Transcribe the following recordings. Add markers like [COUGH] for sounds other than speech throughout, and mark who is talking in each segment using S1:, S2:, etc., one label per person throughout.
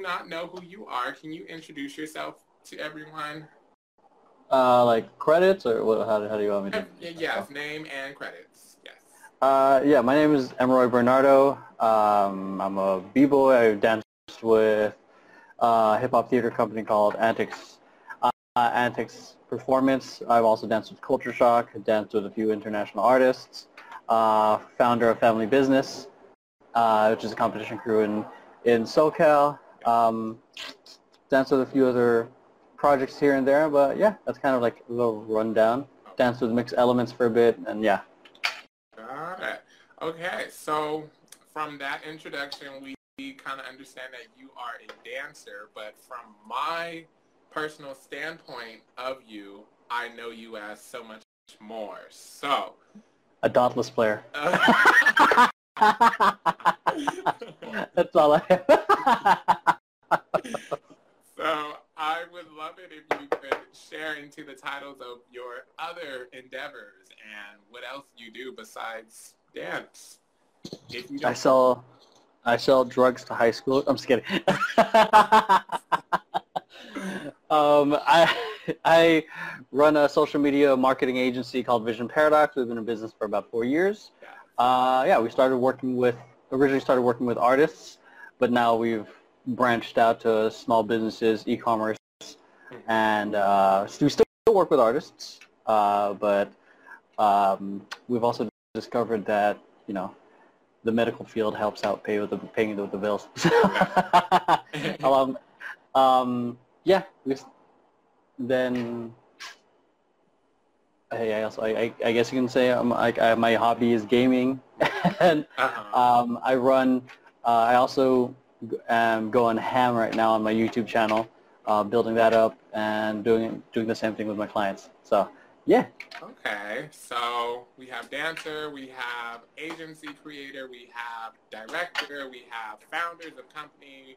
S1: do not know who you are, can you introduce yourself to everyone?
S2: Uh, like credits or what, how, how do you want me to?
S1: Yes, name and credits. Yes.
S2: Uh, yeah, my name is Emeroy Bernardo. Um, I'm a b-boy. I've danced with a hip-hop theater company called Antics, uh, Antics Performance. I've also danced with Culture Shock, danced with a few international artists, uh, founder of Family Business, uh, which is a competition crew in, in SoCal. Um, danced with a few other projects here and there, but yeah, that's kind of like a little rundown. Danced with mixed elements for a bit, and yeah.
S1: Got it. Okay, so from that introduction, we kind of understand that you are a dancer, but from my personal standpoint of you, I know you as so much more. So,
S2: a Dauntless player. Uh, [LAUGHS] [LAUGHS] That's all I have.
S1: So I would love it if you could share into the titles of your other endeavors and what else you do besides dance.
S2: If you I sell I sell drugs to high school. I'm just kidding. [LAUGHS] um, I I run a social media marketing agency called Vision Paradox. We've been in business for about four years. Uh, yeah, we started working with originally started working with artists, but now we've branched out to small businesses, e-commerce, and uh, we still work with artists, uh, but um, we've also discovered that you know the medical field helps out pay with the paying with the bills. [LAUGHS] um, um, yeah, then hey, I also I, I guess you can say um, I, I, my hobby is gaming, [LAUGHS] and uh-huh. um, I run. Uh, I also am going ham right now on my YouTube channel, uh, building that up and doing doing the same thing with my clients. So yeah.
S1: Okay, so we have dancer, we have agency creator, we have director, we have founders of company.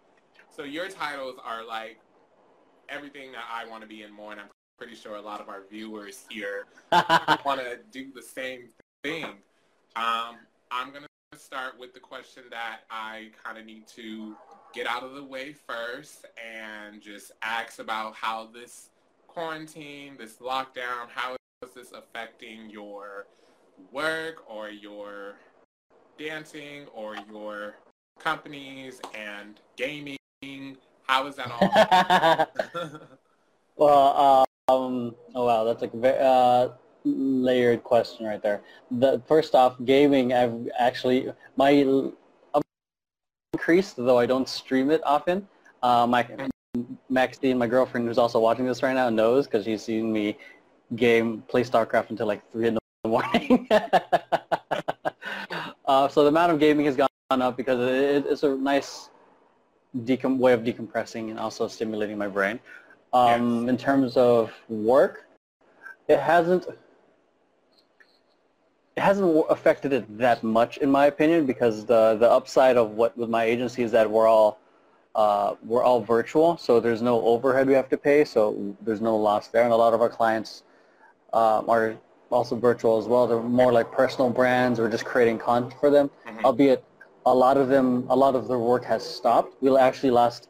S1: So your titles are like everything that I want to be in more, and I'm pretty sure a lot of our viewers here [LAUGHS] want to do the same thing. Um, I'm going to start with the question that I kind of need to get out of the way first and just ask about how this quarantine, this lockdown, how is this affecting your work or your dancing or your companies and gaming? How is that
S2: all? [LAUGHS] well, um, oh wow, that's like very uh, layered question right there. The first off, gaming. I've actually my increased though I don't stream it often. Uh, my Maxine, my girlfriend, who's also watching this right now, knows because she's seen me game play StarCraft until like three in the morning. [LAUGHS] uh, so the amount of gaming has gone up because it, it's a nice decom- way of decompressing and also stimulating my brain. Um, yes. In terms of work, it hasn't it hasn't affected it that much in my opinion because the the upside of what with my agency is that we're all uh, we're all virtual, so there's no overhead we have to pay, so there's no loss there. And a lot of our clients uh, are also virtual as well. They're more like personal brands or just creating content for them, mm-hmm. albeit a lot of them, a lot of their work has stopped. We'll actually lost,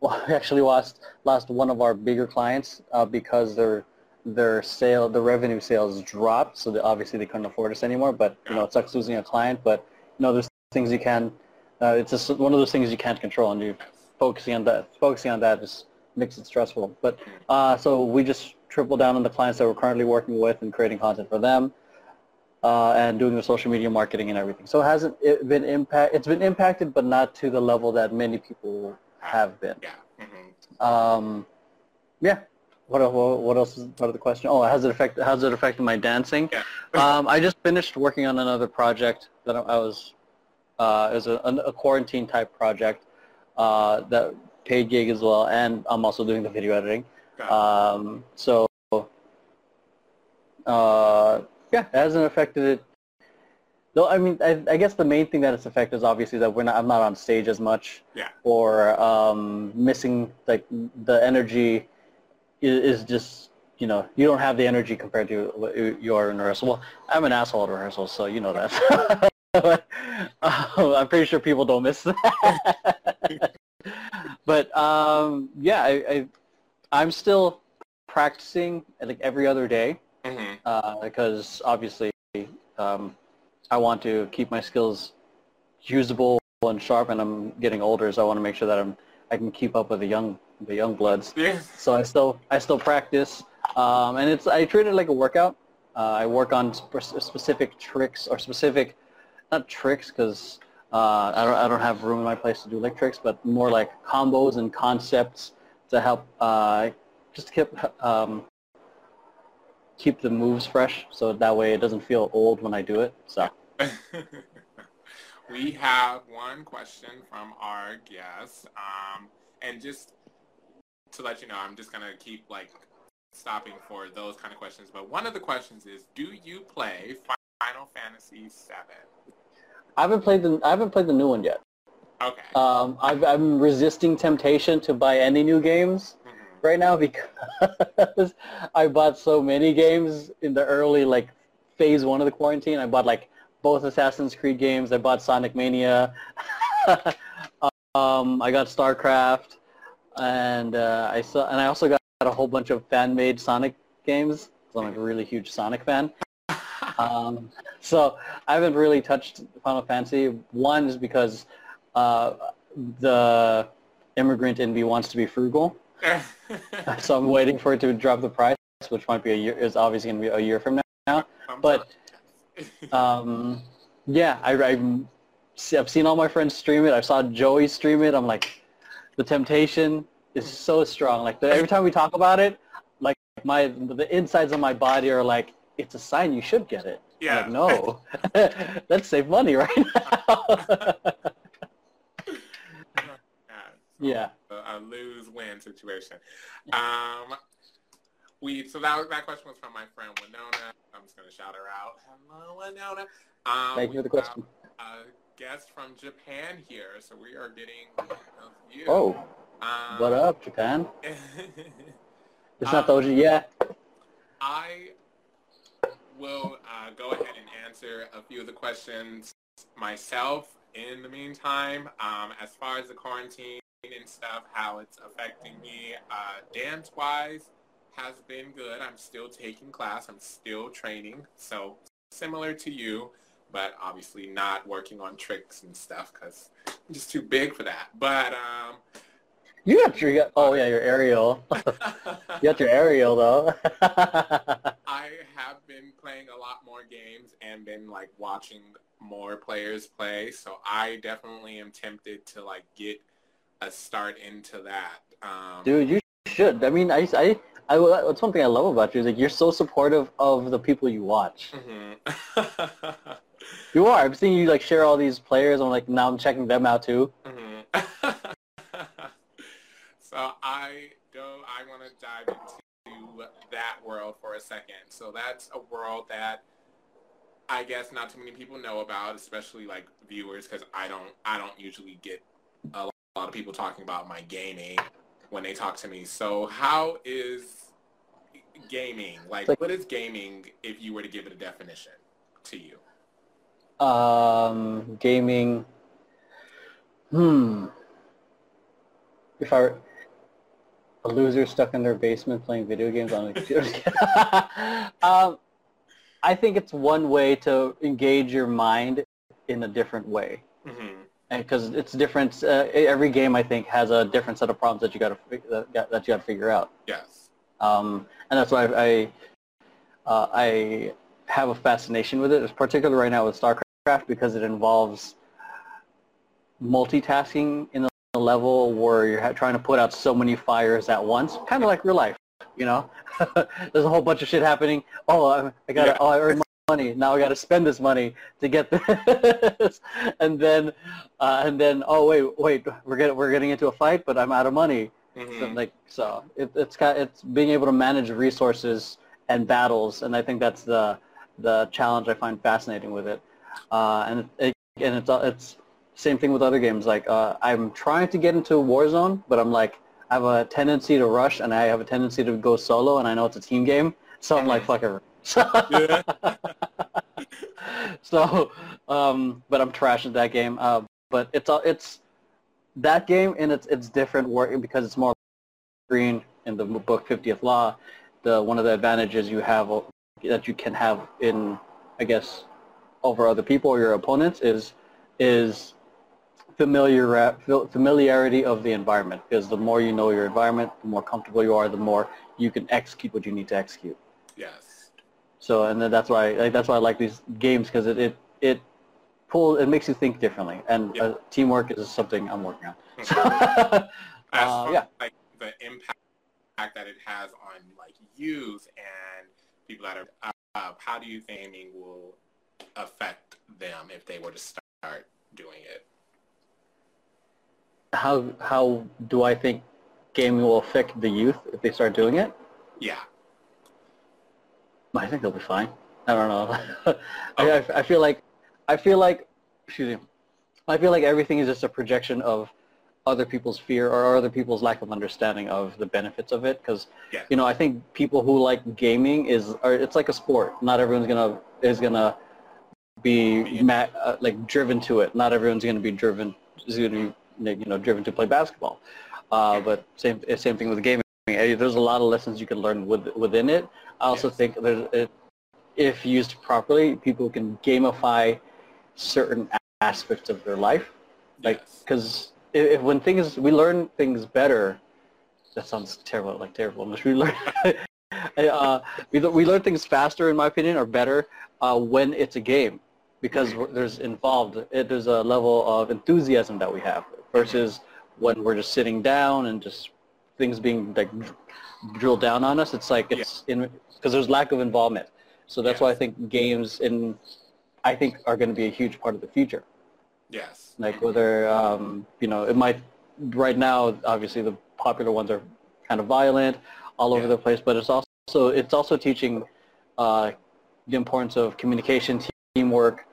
S2: well, [LAUGHS] we actually lost lost one of our bigger clients uh, because their their sale, the revenue sales dropped. So they, obviously they couldn't afford us anymore. But you know, it sucks losing a client. But you know, there's things you can. Uh, it's just one of those things you can't control, and you focusing on that. Focusing on that just makes it stressful. But uh, so we just triple down on the clients that we're currently working with and creating content for them. Uh, and doing the social media marketing and everything. So it hasn't it been impact? It's been impacted, but not to the level that many people have been.
S1: Yeah. Mm-hmm.
S2: Um, yeah. What, what, else is part of the question? Oh, has it affect? How's it affected my dancing?
S1: Yeah. [LAUGHS]
S2: um, I just finished working on another project that I, I was. Uh, it was a, a, quarantine type project uh, that paid gig as well, and I'm also doing the video editing. Um, so, uh, yeah, it hasn't affected it. No, I mean, I, I, guess the main thing that it's affected is obviously that we're not. I'm not on stage as much.
S1: Yeah.
S2: Or um, missing like the energy is, is, just you know you don't have the energy compared to what you are in rehearsal. Well, I'm an asshole at rehearsal, so you know that. uh, [LAUGHS] I'm pretty sure people don't miss that. [LAUGHS] but um, yeah, I, I I'm still practicing like every other day
S1: hmm
S2: uh, because obviously um, I want to keep my skills usable and sharp, and I'm getting older, so I want to make sure that I'm I can keep up with the young the young bloods.
S1: Yeah.
S2: So I still I still practice, um, and it's I treat it like a workout. Uh, I work on sp- specific tricks or specific not tricks because uh, I don't I don't have room in my place to do like tricks, but more like combos and concepts to help uh, just keep um, keep the moves fresh, so that way it doesn't feel old when I do it. So [LAUGHS]
S1: we have one question from our guest, um, and just to let you know, I'm just gonna keep like stopping for those kind of questions. But one of the questions is, do you play Final Fantasy VII?
S2: I haven't played the I haven't played the new one yet.
S1: Okay.
S2: Um, I've, I'm resisting temptation to buy any new games
S1: Mhm.
S2: right now [LAUGHS] because I bought so many games in the early like phase one of the quarantine. I bought like both Assassin's Creed games. I bought Sonic Mania. [LAUGHS] um, I got StarCraft, and uh, I saw and I also got a whole bunch of fan-made Sonic games. So I'm like a really huge Sonic fan. [LAUGHS] Um, so I haven't really touched Final Fantasy. One is because uh, the immigrant in me wants to be frugal, [LAUGHS] so I'm waiting for it to drop the price, which might be a year. Is obviously going to be a year from now. but- [LAUGHS] Um, yeah, I, I've seen all my friends stream it. I saw Joey stream it. I'm like, the temptation is so strong. Like the, every time we talk about it, like my the insides of my body are like, it's a sign you should get it.
S1: Yeah.
S2: like, no, [LAUGHS] let's save money right now. [LAUGHS]
S1: Yeah. a, lose-win situation. Um, we so that that question was from my friend Winona. I'm just gonna shout her out. Hello, Winona. Um,
S2: Thank you for the
S1: we have
S2: question.
S1: Guest from Japan here, so we are getting a few.
S2: Oh,
S1: um,
S2: what up, Japan? [LAUGHS] It's not Doji yet.
S1: I will uh, go ahead and answer a few of the questions myself in the meantime. Um, as far as the quarantine and stuff, how it's affecting me, uh, dance-wise has been good. I'm still taking class. I'm still training. So similar to you, but obviously not working on tricks and stuff because I'm just too big for that. But um,
S2: You got your, got- oh yeah, your aerial. [LAUGHS] you got your aerial though. [LAUGHS]
S1: I have been playing a lot more games and been like watching more players play. So I definitely am tempted to like get a start into that. Um,
S2: Dude, you should. I mean, I, I, I, that's one thing I love about you is like you're so supportive of the people you watch.
S1: mhm. [LAUGHS]
S2: You are. I'm seeing you like share all these players. I'm like, now I'm checking them out too.
S1: Mhm. [LAUGHS] so I go. I want to dive into that world for a second. So that's a world that I guess not too many people know about, especially like viewers, because I don't. I don't usually get a lot of people talking about my gaming when they talk to me. So how is gaming? Like,
S2: Like-
S1: what is gaming if you were to give it a definition to you?
S2: Um, gaming. Hmm. If I were a loser stuck in their basement playing video games on a computer. [LAUGHS] [LAUGHS] um, I think it's one way to engage your mind in a different way.
S1: hmm
S2: because it's different. Uh, every game I think has a different set of problems that you got to that, that you got to figure out,
S1: Yes.
S2: um, and that's why I I, uh, I have a fascination with it. It's particularly right now with StarCraft because it involves multitasking in the level where you're trying to put out so many fires at once, kind of like real life. You know, [LAUGHS] there's a whole bunch of shit happening. Oh, I, I got
S1: Yeah.
S2: oh, I earned money. Now I got to spend this money to get [LAUGHS] this, and then uh, and then oh wait wait we're getting we're getting into a fight, but I'm out of money. So,
S1: Mhm.
S2: like so, it, it's got it's being able to manage resources and battles, and I think that's the the challenge I find fascinating with it. Uh, and it, and it's it's same thing with other games. Like uh, I'm trying to get into Warzone, but I'm like I have a tendency to rush, and I have a tendency to go solo, and I know it's a team game, so I'm like fuck it. [LAUGHS] So, um, but I'm trash at that game. Uh, but it's all it's that game and it's it's different work because it's more Greene in the book 50th law the one of the advantages you have uh, that you can have in i guess over other people or your opponents is is familiar familiarity of the environment. Because the more you know your environment the more comfortable you are the more you can execute what you need to execute.
S1: Yes.
S2: So and then that's why like, that's why i like these games because it, it it pull it makes you think differently. And uh, teamwork is something i'm working on. [LAUGHS]
S1: Uh, yeah. like the impact that it has on like youth and people that are uh, how do you think gaming will affect them if they were to start doing it?
S2: How how do i think gaming will affect the youth if they start doing it?
S1: Yeah.
S2: I think they'll be fine. I don't know. [LAUGHS] I, I, I feel like I feel like, excuse me, I feel like everything is just a projection of other people's fear or other people's lack of understanding of the benefits of it. Because, yeah. you know, I think people who like gaming is, or it's like a sport. Not everyone's gonna is gonna be ma- uh, like driven to it. Not everyone's gonna be driven is gonna be you know driven to play basketball. Uh, but same same thing with gaming. There's a lot of lessons you can learn with, within it. I also think there's it, if used properly, people can gamify certain aspects of their life. Like, because yes. if, when things, we learn things better, that sounds terrible, like terrible. [LAUGHS] We learn, [LAUGHS] uh, we, we learn things faster, in my opinion, or better uh, when it's a game because there's involved, it, there's a level of enthusiasm that we have versus when we're just sitting down and just things being like drilled down on us. It's like it's yeah. in because there's lack of involvement. So that's yes. why I think games in I think are going to be a huge part of the future.
S1: Yes.
S2: Like whether um, you know it might right now obviously the popular ones are kind of violent all over yeah. the place, but it's also it's also teaching uh, the importance of communication, teamwork,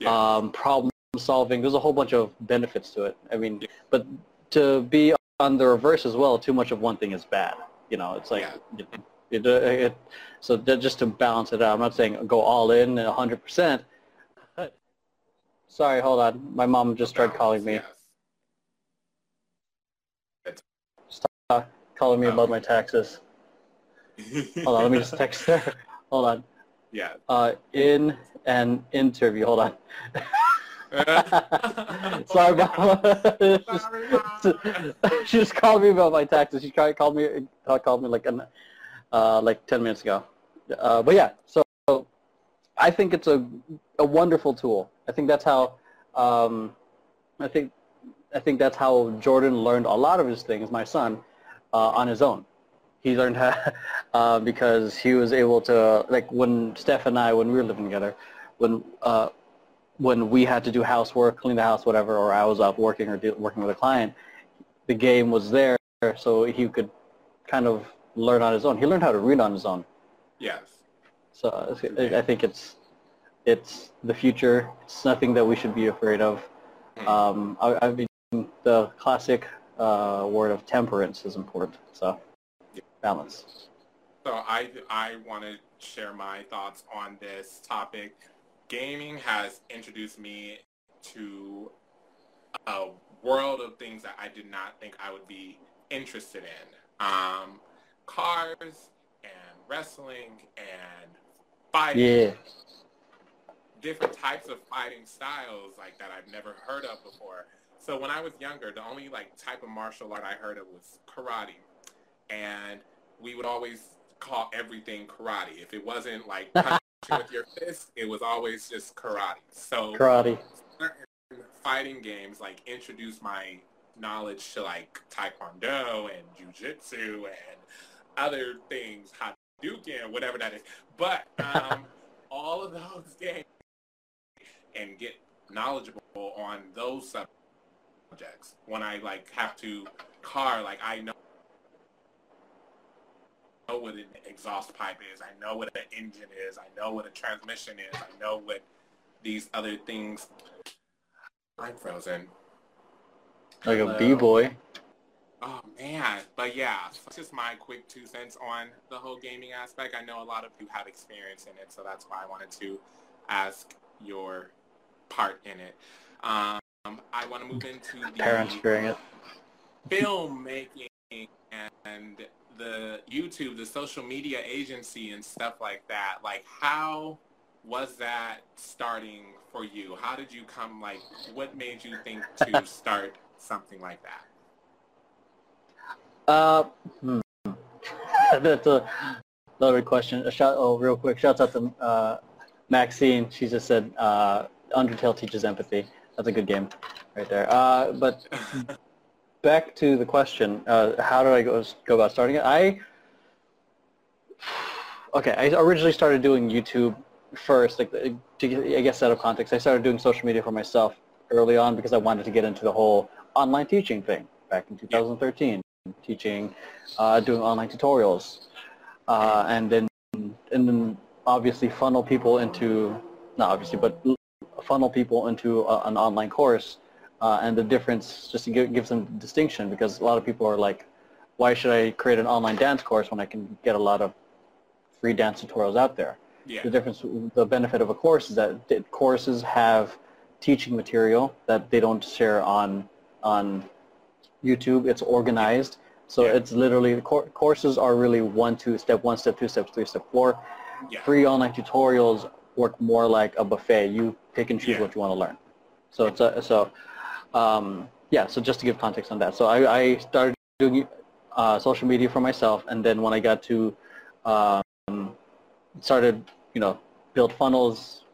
S2: yeah. um, problem solving. There's a whole bunch of benefits to it. I mean, yeah. but to be on the reverse as well, too much of one thing is bad. You know, it's like it, it, it, so just to balance it out. I'm not saying go all in 100%, Sorry, hold on. My mom just tried calling me. Stop calling me about my taxes. hold on, let me just text her. [LAUGHS] Hold on.
S1: Yeah.
S2: Uh, in an interview. Hold on. [LAUGHS] Sorry, mom. [LAUGHS] she just called me about my taxes. She tried called me uh, called me like an uh, like ten minutes ago. Uh, but yeah, so I think it's a a wonderful tool. I think that's how um, I think I think that's how Jordan learned a lot of his things. My son uh, on his own. He learned how [LAUGHS] uh, because he was able to like when Steph and I when we were living together, when uh, when we had to do housework, clean the house, whatever, or I was out working or do, working with a client, the game was there so he could kind of learn on his own. He learned how to read on his own.
S1: Yes.
S2: So I think it's it's the future. It's nothing that we should be afraid of. Hmm. Um, I, I mean, the classic uh, word of temperance is important. So balance.
S1: So I, I want to share my thoughts on this topic. Gaming has introduced me to a world of things that I did not think I would be interested in. Um, cars and wrestling and fighting.
S2: Yeah
S1: different types of fighting styles like that I've never heard of before. So when I was younger, the only like type of martial art I heard of was karate, and we would always call everything karate. If it wasn't like [LAUGHS] with your fist, it was always just karate. So
S2: karate
S1: fighting games like introduced my knowledge to like taekwondo and jujitsu and other things, Hadouken, whatever that is. But um, [LAUGHS] all of those games and get knowledgeable on those subjects. When I like have to car, like I know know what an exhaust pipe is. I know what an engine is. I know what a transmission is. I know what these other things. I'm frozen.
S2: Like Hello. a b-boy.
S1: Oh man, but yeah, it's just my quick two cents on the whole gaming aspect. I know a lot of you have experience in it, so that's why I wanted to ask your part in it. Um, I want to move into the
S2: Parents fearing it.
S1: filmmaking and the YouTube, the social media agency and stuff like that. Like, how was that starting for you? How did you come, like, what made you think to start something like that?
S2: Uh, hmm. That's a loaded question. A shout, oh, real quick, shouts out to uh, Maxine. She just said, uh, Undertale teaches empathy. That's a good game right there. Uh, but [LAUGHS] back to the question, uh, how did I go, go about starting it? I, okay, I originally started doing YouTube first, like to I guess out of context. I started doing social media for myself early on because I wanted to get into the whole online teaching thing back in 2013, teaching, uh, doing online tutorials, uh, and then and then obviously funnel people into, not obviously, but funnel people into a, an online course uh, and the difference just to give, give some distinction because a lot of people are like, why should I create an online dance course when I can get a lot of free dance tutorials out there?
S1: Yeah.
S2: The difference, the benefit of a course is that courses have teaching material that they don't share on on YouTube. It's organized, so
S1: Yeah.
S2: it's literally the cour- courses are really one, two, step one, step two, step three, step four.
S1: Yeah.
S2: Free online tutorials work more like a buffet. You pick and choose
S1: Yeah.
S2: what you want to learn. So it's a, so um, yeah. So just to give context on that, so I, I started doing uh, social media for myself, and then when I got to um, started you know build funnels,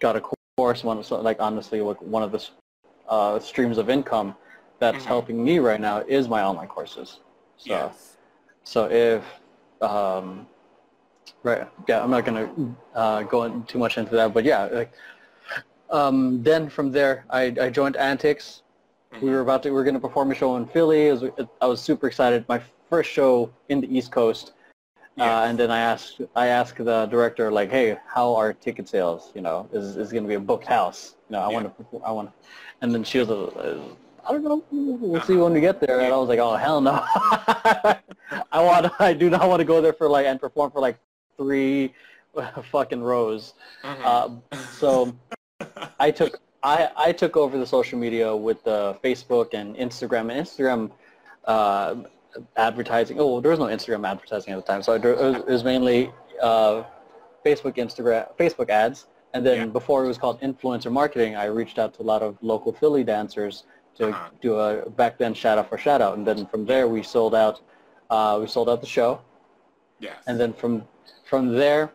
S2: got a course. One so like honestly, like one of the uh, streams of income that's
S1: Mhm.
S2: helping me right now is my online courses. So
S1: Yes.
S2: so if um, right, yeah, I'm not gonna uh, go in too much into that, but yeah, like, um, then from there, I, I joined Antics. We
S1: Mhm.
S2: were about to, we were going to perform a show in Philly. It was, I was super excited. My first show in the East Coast. Uh, and then I asked, I asked the director, like, hey, how are ticket sales? You know, is is going to be a booked house? You know, I
S1: Yeah.
S2: want to, I want. to. And then she was, uh, I don't know, we'll see when we get there. And I was like, oh hell no, [LAUGHS] I want, I do not want to go there for like and perform for like three [LAUGHS] fucking rows.
S1: Mhm.
S2: Uh, so I took I, I took over the social media with the Facebook and Instagram and Instagram uh, advertising. Oh, there was no Instagram advertising at the time, so it was, it was mainly uh, Facebook, Instagram, Facebook ads. And then
S1: Yeah.
S2: before it was called influencer marketing, I reached out to a lot of local Philly dancers to
S1: Uh-huh.
S2: do a back then shout out for shout out. And then from there we sold out uh, we sold out the show.
S1: yes.
S2: And then from from there,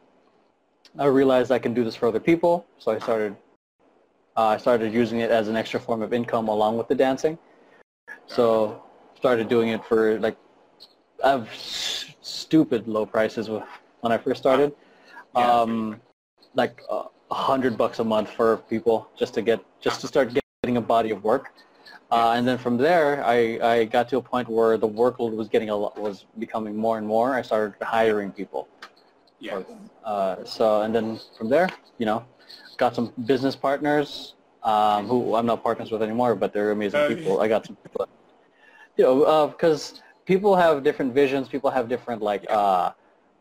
S2: I realized I can do this for other people. So I started uh, I started using it as an extra form of income along with the dancing. So started doing it for like I have stupid low prices when I first started.
S1: Yeah.
S2: Um, like uh, a hundred bucks a month for people just to get just to start getting a body of work. Uh, and then from there, I, I got to a point where the workload was getting a lot, was becoming more and more. I started hiring people.
S1: yes.
S2: Uh, so and then from there, you know, got some business partners um, who I'm not partners with anymore, but they're amazing
S1: Oh,
S2: people. I got some, people, you know, because people have different visions. People have different like uh,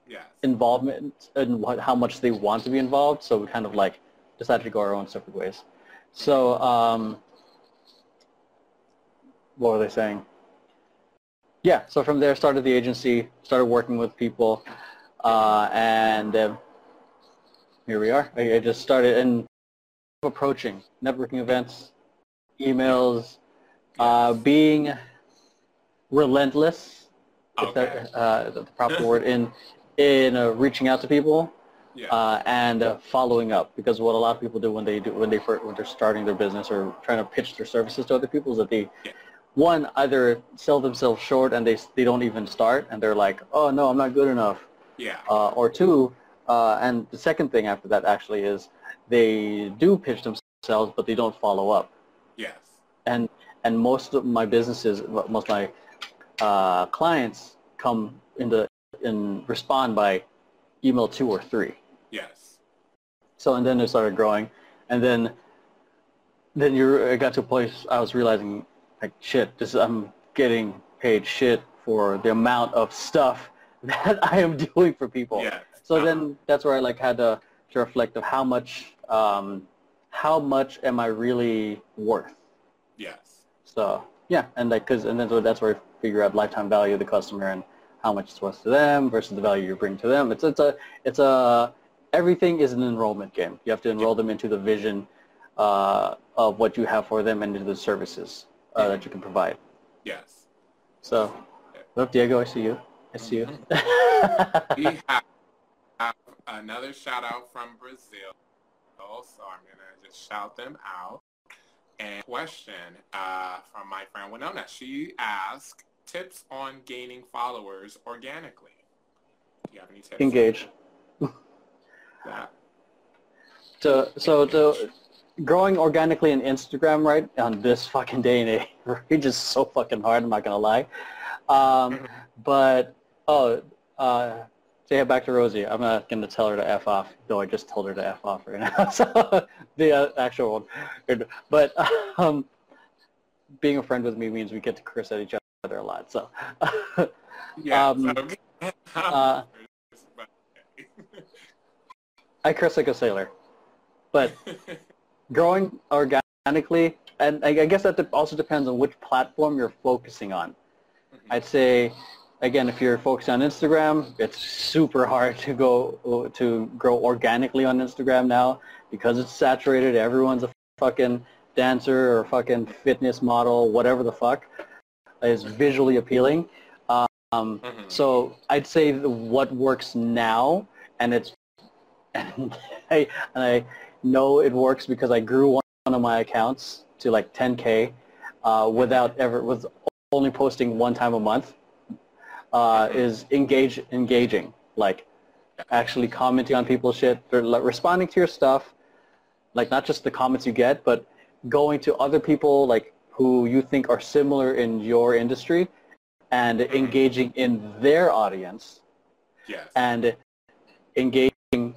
S1: Yes.
S2: involvement and what, how much they want to be involved. So we kind of like decided to go our own separate ways. So um, what were they saying? Yeah, so from there started the agency, started working with people, uh, and uh, here we are. I, I just started and approaching networking events, emails, uh, being relentless, if
S1: Okay.
S2: that, uh, the proper word, in in uh, reaching out to people
S1: Yeah.
S2: uh, and uh, following up. Because what a lot of people do when they do when they when they're starting their business or trying to pitch their services to other people is that they
S1: Yeah.
S2: one either sell themselves short and they they don't even start and they're like, oh no, I'm not good enough,
S1: yeah.
S2: uh, or two, uh, and the second thing after that actually is they do pitch themselves but they don't follow up
S1: Yes.
S2: and and most of my businesses, most of my uh, clients come in the in respond by email two or three.
S1: Yes.
S2: So and then it started growing, and then then you I got to a place I was realizing like shit, this I'm getting paid shit for the amount of stuff [LAUGHS] that I am doing for people.
S1: Yes.
S2: So then that's where I like had to, to reflect of how much um, how much am I really worth
S1: Yes.
S2: So yeah, and like because and then so that's where you figure out lifetime value of the customer and how much it's worth to them versus the value you bring to them. It's it's a it's a everything is an enrollment game. You have to enroll them into the vision uh, of what you have for them and into the services uh, that you can provide.
S1: Yes.
S2: So, look, Diego, I see you. I see you. [LAUGHS]
S1: We have, have another shout out from Brazil. So I'm gonna just shout them out. And question uh, from my friend Winona. She asked tips on gaining followers organically. Do you have any tips?
S2: Engage. [LAUGHS]
S1: that?
S2: So, so to growing organically in Instagram, right, on this fucking day and age [LAUGHS] is so fucking hard. I'm not gonna lie. Um, but oh, uh, say it back to Rosie. I'm not gonna tell her to f off, though I just told her to f off right now. [LAUGHS] so the uh, actual one, but [LAUGHS] um, being a friend with me means we get to curse at each other a lot. So. [LAUGHS]
S1: Yeah.
S2: Um, uh, I curse like a sailor, but growing organically, and I I guess that also depends on which platform you're focusing on. I'd say, again, if you're focused on Instagram, it's super hard to go to grow organically on Instagram now because it's saturated. Everyone's a fucking dancer or fucking fitness model, whatever the fuck, is visually appealing. Um,
S1: Mhm.
S2: so I'd say what works now, and it's, and [LAUGHS] I, and I know it works because I grew one of my accounts to like 10k uh, without ever with only posting one time a month. Uh, is engage engaging like actually commenting on people's shit, or responding to your stuff, like not just the comments you get, but going to other people like who you think are similar in your industry and engaging in their audience
S1: yes.
S2: and engaging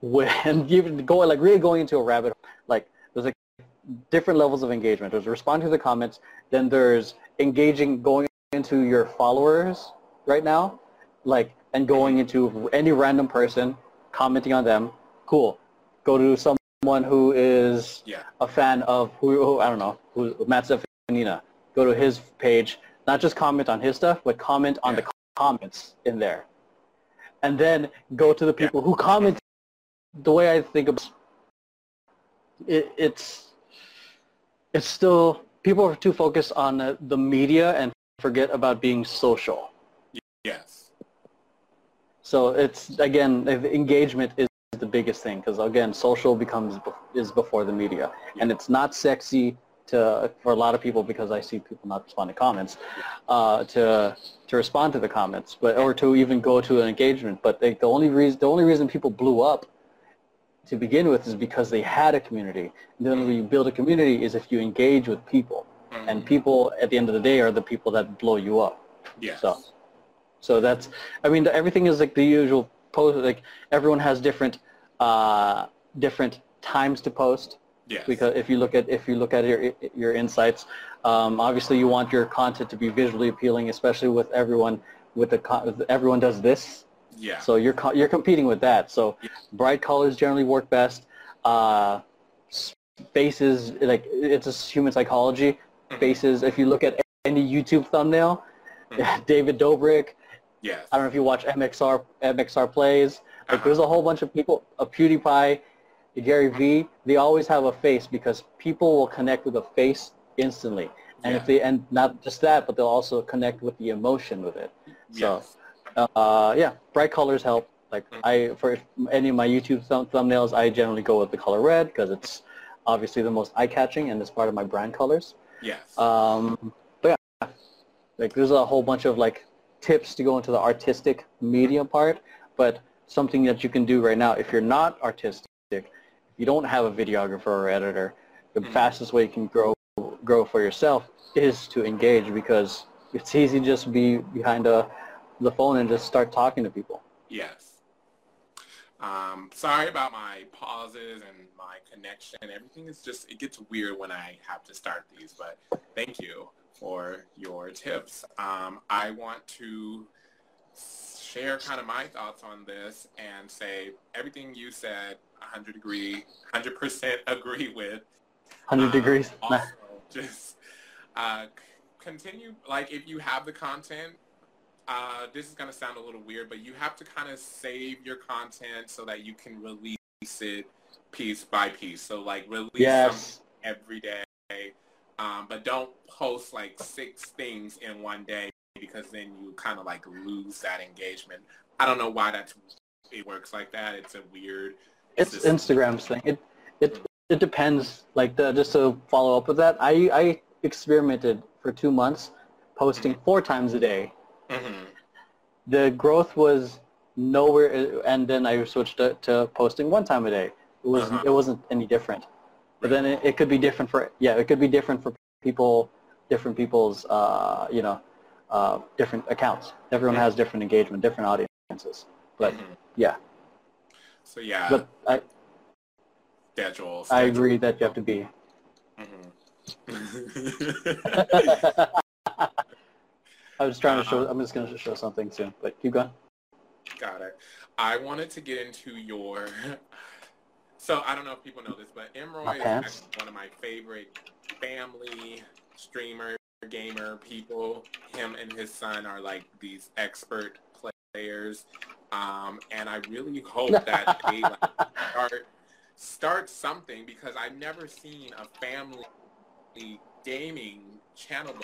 S2: with [LAUGHS] and even going like really going into a rabbit hole. like there's like different levels of engagement there's responding to the comments then there's engaging going into your followers right now like and going into any random person commenting on them cool go to someone who is
S1: yeah.
S2: a fan of who, who I don't know who Matt Stefanina. Go to his page, not just comment on his stuff, but comment on the comments in there, and then go to the people who comment. The way I think of it, it's it's still people are too focused on the, the media and forget about being social.
S1: Yes.
S2: So it's again engagement is the biggest thing because again social becomes is before the media and it's not sexy to for a lot of people because I see people not respond to comments uh, to to respond to the comments but or to even go to an engagement but they, the only reason the only reason people blew up to begin with is because they had a community and then when you build a community is if you engage with people and
S1: Mhm.
S2: people at the end of the day are the people that blow you up
S1: Yes.
S2: so, so that's, I mean, everything is like the usual post. Like everyone has different, uh, different times to post.
S1: yes.
S2: Because if you look at if you look at your your insights, um, obviously you want your content to be visually appealing, especially with everyone with the everyone does this.
S1: yeah.
S2: So you're co- you're competing with that. So
S1: Yeah.
S2: bright colors generally work best. Uh, faces like it's a human psychology. Faces. If you look at any YouTube thumbnail,
S1: Mhm. [LAUGHS]
S2: David Dobrik,
S1: yes.
S2: I don't know if you watch MXR MXR plays. Like
S1: Uh-huh.
S2: there's a whole bunch of people, a PewDiePie, a Gary Vee. They always have a face because people will connect with a face instantly, and if they and not just that, but they'll also connect with the emotion with it. So,
S1: Yes.
S2: uh, yeah, bright colors help. Like
S1: Mhm.
S2: I for any of my YouTube thumb- thumbnails, I generally go with the color red because it's obviously the most eye-catching and it's part of my brand colors.
S1: Yes.
S2: Um, but yeah, like there's a whole bunch of like tips to go into the artistic media part, but something that you can do right now if you're not artistic, if you don't have a videographer or editor, the
S1: Mhm.
S2: fastest way you can grow grow for yourself is to engage because it's easy to just be behind a, the phone and just start talking to people.
S1: Yes. Um, sorry about my pauses and my connection. Everything is just, it gets weird when I have to start these, but thank you for your tips. Um, I want to share kind of my thoughts on this and say everything you said, 100 agree, 100% agree with.
S2: 100
S1: Um,
S2: degrees.
S1: Also, [LAUGHS] just uh, continue like if you have the content. Uh, this is gonna sound a little weird, but you have to kind of save your content so that you can release it piece by piece. So like release
S2: Yes.
S1: every day, um, but don't post like six things in one day because then you kind of like lose that engagement. I don't know why that's it works like that. It's a weird.
S2: It's
S1: just-
S2: Instagram's thing. It it it depends. Like the, just to follow up with that, I I experimented for two months, posting four times a day.
S1: Mhm.
S2: The growth was nowhere, and then I switched to, to posting one time a day. It was
S1: Uh-huh.
S2: it wasn't any different. But then it, it could be different for yeah, it could be different for people, different people's uh, you know, uh, different accounts. Everyone has different engagement, different audiences. But
S1: Mhm.
S2: yeah,
S1: So yeah,
S2: but I
S1: schedule.
S2: I agree that you have to be
S1: Mhm. [LAUGHS]
S2: I was trying to
S1: Uh-huh.
S2: show. I'm just going to show something soon, but keep going.
S1: Got it. I wanted to get into your. So I don't know if people know this, but Emroy is actually one of my favorite family streamer gamer people. Him and his son are like these expert players, um, and I really hope [LAUGHS] that they like, start start something because I've never seen a family gaming channel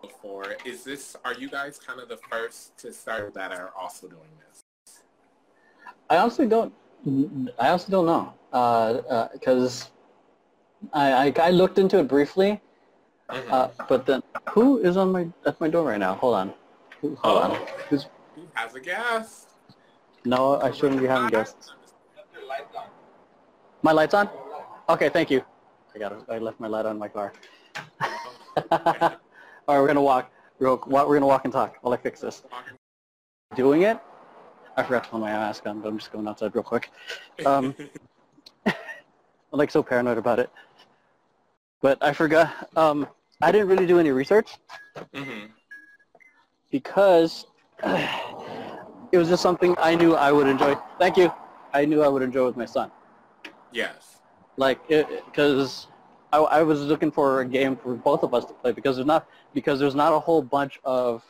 S1: before. Is this? Are you guys kind of the first to start that are also doing this?
S2: I honestly don't. I also don't know because I, I I looked into it briefly,
S1: Mhm.
S2: uh, but then who is on my at my door right now? Hold on. Who, hold on.
S1: Oh.
S2: Who's,
S1: Who has a guest?
S2: no, I shouldn't be having guests. My light's on. Okay, thank you. I got. it. I left my light on in my car. [LAUGHS] All right, we're gonna walk. Real, we're gonna walk and talk while I fix this. Doing it. I forgot to put my mask on, but I'm just going outside real quick. Um, [LAUGHS] I'm like so paranoid about it. But I forgot. Um, I didn't really do any research
S1: hmm
S2: because [SIGHS] it was just something I knew I would enjoy. Thank you. I knew I would enjoy with my son.
S1: Yes.
S2: Like, because I, I was looking for a game for both of us to play because there's not because there's not a whole bunch of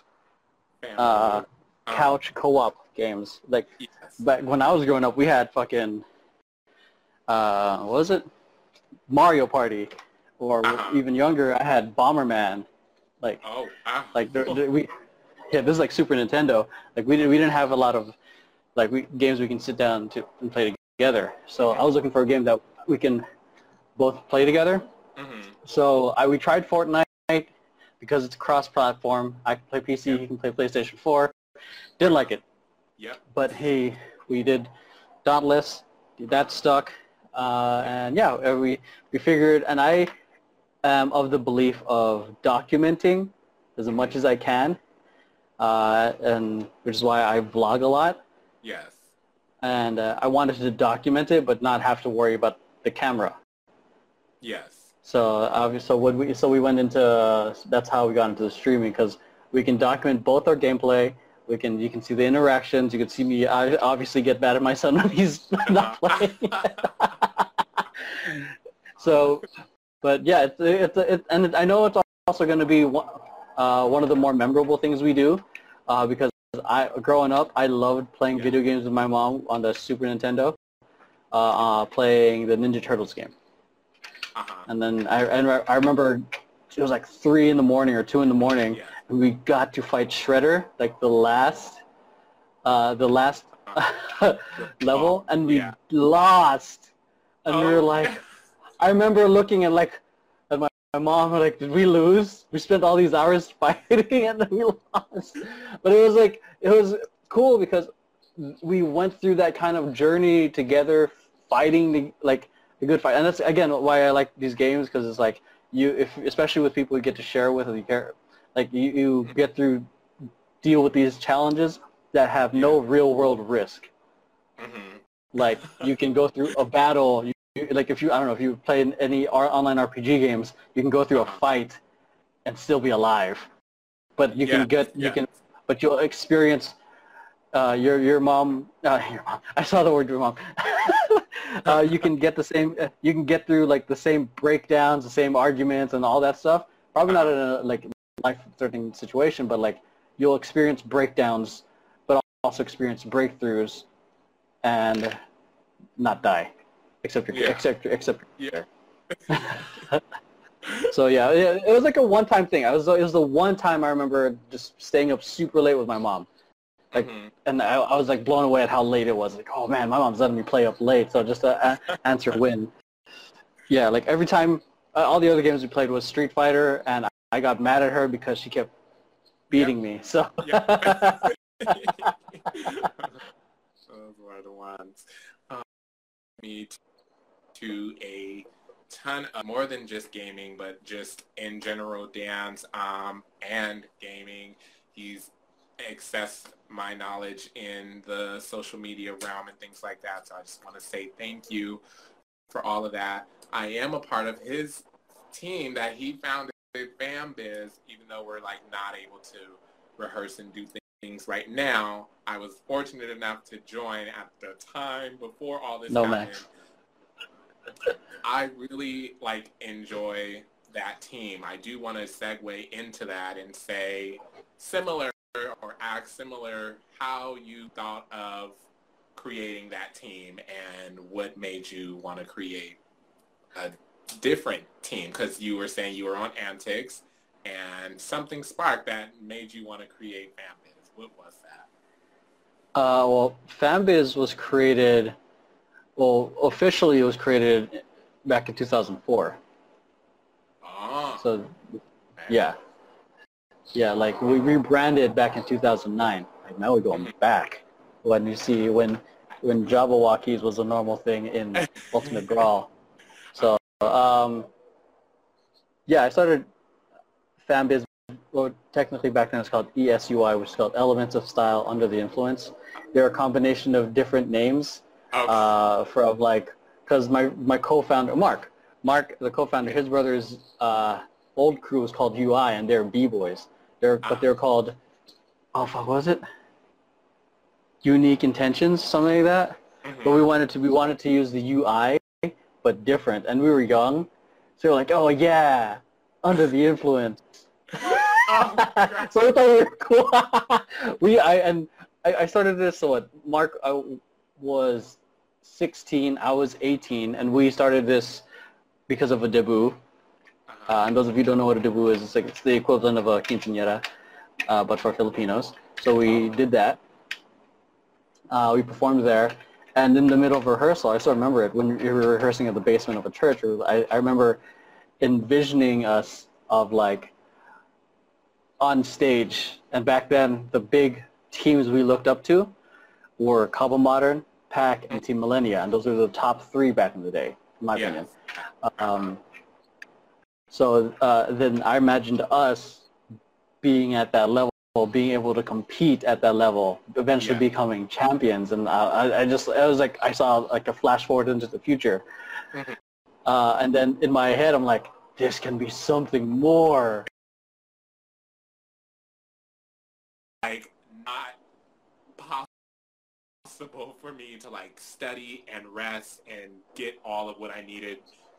S2: uh,
S1: Um,
S2: couch co-op games. Like
S1: yes.
S2: back when I was growing up, we had fucking uh, what was it? Mario Party, or
S1: Uh-huh.
S2: even younger, I had Bomberman. Like
S1: Oh, wow.
S2: like there, there- we yeah, this is like Super Nintendo. Like we didn't we didn't have a lot of like we, games we can sit down to and play together. So I was looking for a game that we can both play together.
S1: hmm
S2: So I we tried Fortnite because it's cross-platform. I can play PC, you can play PlayStation 4. Didn't like it
S1: Yep.
S2: but hey, we did Dauntless, that stuck, uh, and yeah, uh, we we figured, and I am of the belief of documenting as much as I can, uh, and which is why I vlog a lot,
S1: Yes.
S2: and uh, I wanted to document it, but not have to worry about the camera.
S1: Yes.
S2: So obviously, so what we so we went into that's how we got into the streaming because we can document both our gameplay. We can you can see the interactions. You can see me I obviously get mad at my son [LAUGHS] when he's not playing. [LAUGHS] so, but yeah, it's it's it, and I know it's also going to be one, uh, one of the more memorable things we do uh, because I growing up I loved playing
S1: Yeah.
S2: video games with my mom on the Super Nintendo, uh, uh, playing the Ninja Turtles game.
S1: uh-huh.
S2: And then I, and I remember it was like three in the morning or two in the morning,
S1: Yeah.
S2: We got to fight Shredder, like the last, uh, the last [LAUGHS] level, and we
S1: Yeah.
S2: lost. And we were
S1: Oh,
S2: like, I remember looking at like at my, my mom, like, did we lose? We spent all these hours [LAUGHS] fighting, and then we lost. But it was like it was cool because we went through that kind of journey together, fighting the like a good fight, and that's again why I like these games because it's like you, if especially with people you get to share with, and you care, like you, you get through, deal with these challenges that have no real world risk.
S1: hmm
S2: Like you can go through a battle. You, like if you I don't know if you play any R- online RPG games, you can go through a
S1: Uh-huh.
S2: fight and still be alive. But you
S1: Yeah,
S2: can get you
S1: yeah.
S2: can but you'll experience uh, your your mom. Uh, [LAUGHS] your mom. I saw the word your mom. [LAUGHS] uh, you can get the same. Uh, you can get through like the same breakdowns, the same arguments, and all that stuff. probably not in a like life-threatening situation, but like you'll experience breakdowns, but also experience breakthroughs, and not die, except your,
S1: Yeah.
S2: except except.
S1: Yeah. [LAUGHS]
S2: So yeah, it, it was like a one-time thing. I was it was the one time I remember just staying up super late with my mom, Like-
S1: Mhm.
S2: and I, I was like blown away at how late it was. Like, oh man, my mom's letting me play up late. So just to a- [LAUGHS] answer win. Yeah, like every time, uh, all the other games we played was Street Fighter, and I, got mad at her because she kept beating me. So. [LAUGHS]
S1: Those were the ones. Um, me to a ton of more than just gaming, but just in general dance um, and gaming. He's accessed my knowledge in the social media realm and things like that. So I just want to say thank you for all of that. I am a part of his team that he founded, FamBiz, even though we're like not able to rehearse and do things right now. I was fortunate enough to join at the time before all this
S2: No,
S1: happened.
S2: Max.
S1: I really like enjoy that team. I do want to segue into that and say similar or act similar how you thought of creating that team and what made you want to create a different team because you were saying you were on Antics and something sparked that made you want to create FamBiz. What was that?
S2: Uh, well, FanBiz was created, well, officially it was created back in 2004.
S1: Oh,
S2: So, yeah. Yeah, like we rebranded back in 2009. Like now we're going back. When you see, when when Jabbawockeez was a normal thing in [LAUGHS] Ultimate Brawl. Um, yeah, I started FanBiz, well, technically back then it was called ESUI, which is called Elements of Style Under the Influence. They're a combination of different names
S1: okay.
S2: uh, from like, because my, my co-founder, Mark, Mark, the co-founder, his brother's uh, old crew was called UI, and they're B-boys. They're, but they're called, oh fuck, what was it? Unique Intentions, something like that.
S1: Mhm.
S2: But we wanted to, we wanted to use the UI, but different, and we were young, so we are like, oh yeah, Under the Influence. [LAUGHS]
S1: Oh, [LAUGHS]
S2: so we thought we were cool. [LAUGHS] we I and I, I started this so what Mark I was 16, I was 18, and we started this because of a debut.
S1: Uh-huh.
S2: Uh, and those of you who don't know what a debut is, it's like it's the equivalent of a quinceañera, uh, but for Filipinos. So we did that. Uh, we performed there, and in the middle of rehearsal, I still remember it when we were rehearsing at the basement of a church. I, I remember envisioning us of like on stage, and back then the big teams we looked up to were Kaba Modern, PAC, and Team Millennia, and those were the top three back in the day, in my
S1: Yes.
S2: opinion. Um, so uh, then I imagined us being at that level, being able to compete at that level, eventually
S1: Yeah.
S2: becoming champions, and uh, I, I just it was like I saw like a flash forward into the future,
S1: Mhm.
S2: uh, and then in my head I'm like, this can be something more.
S1: like not possible for me to like study and rest and get all of what I needed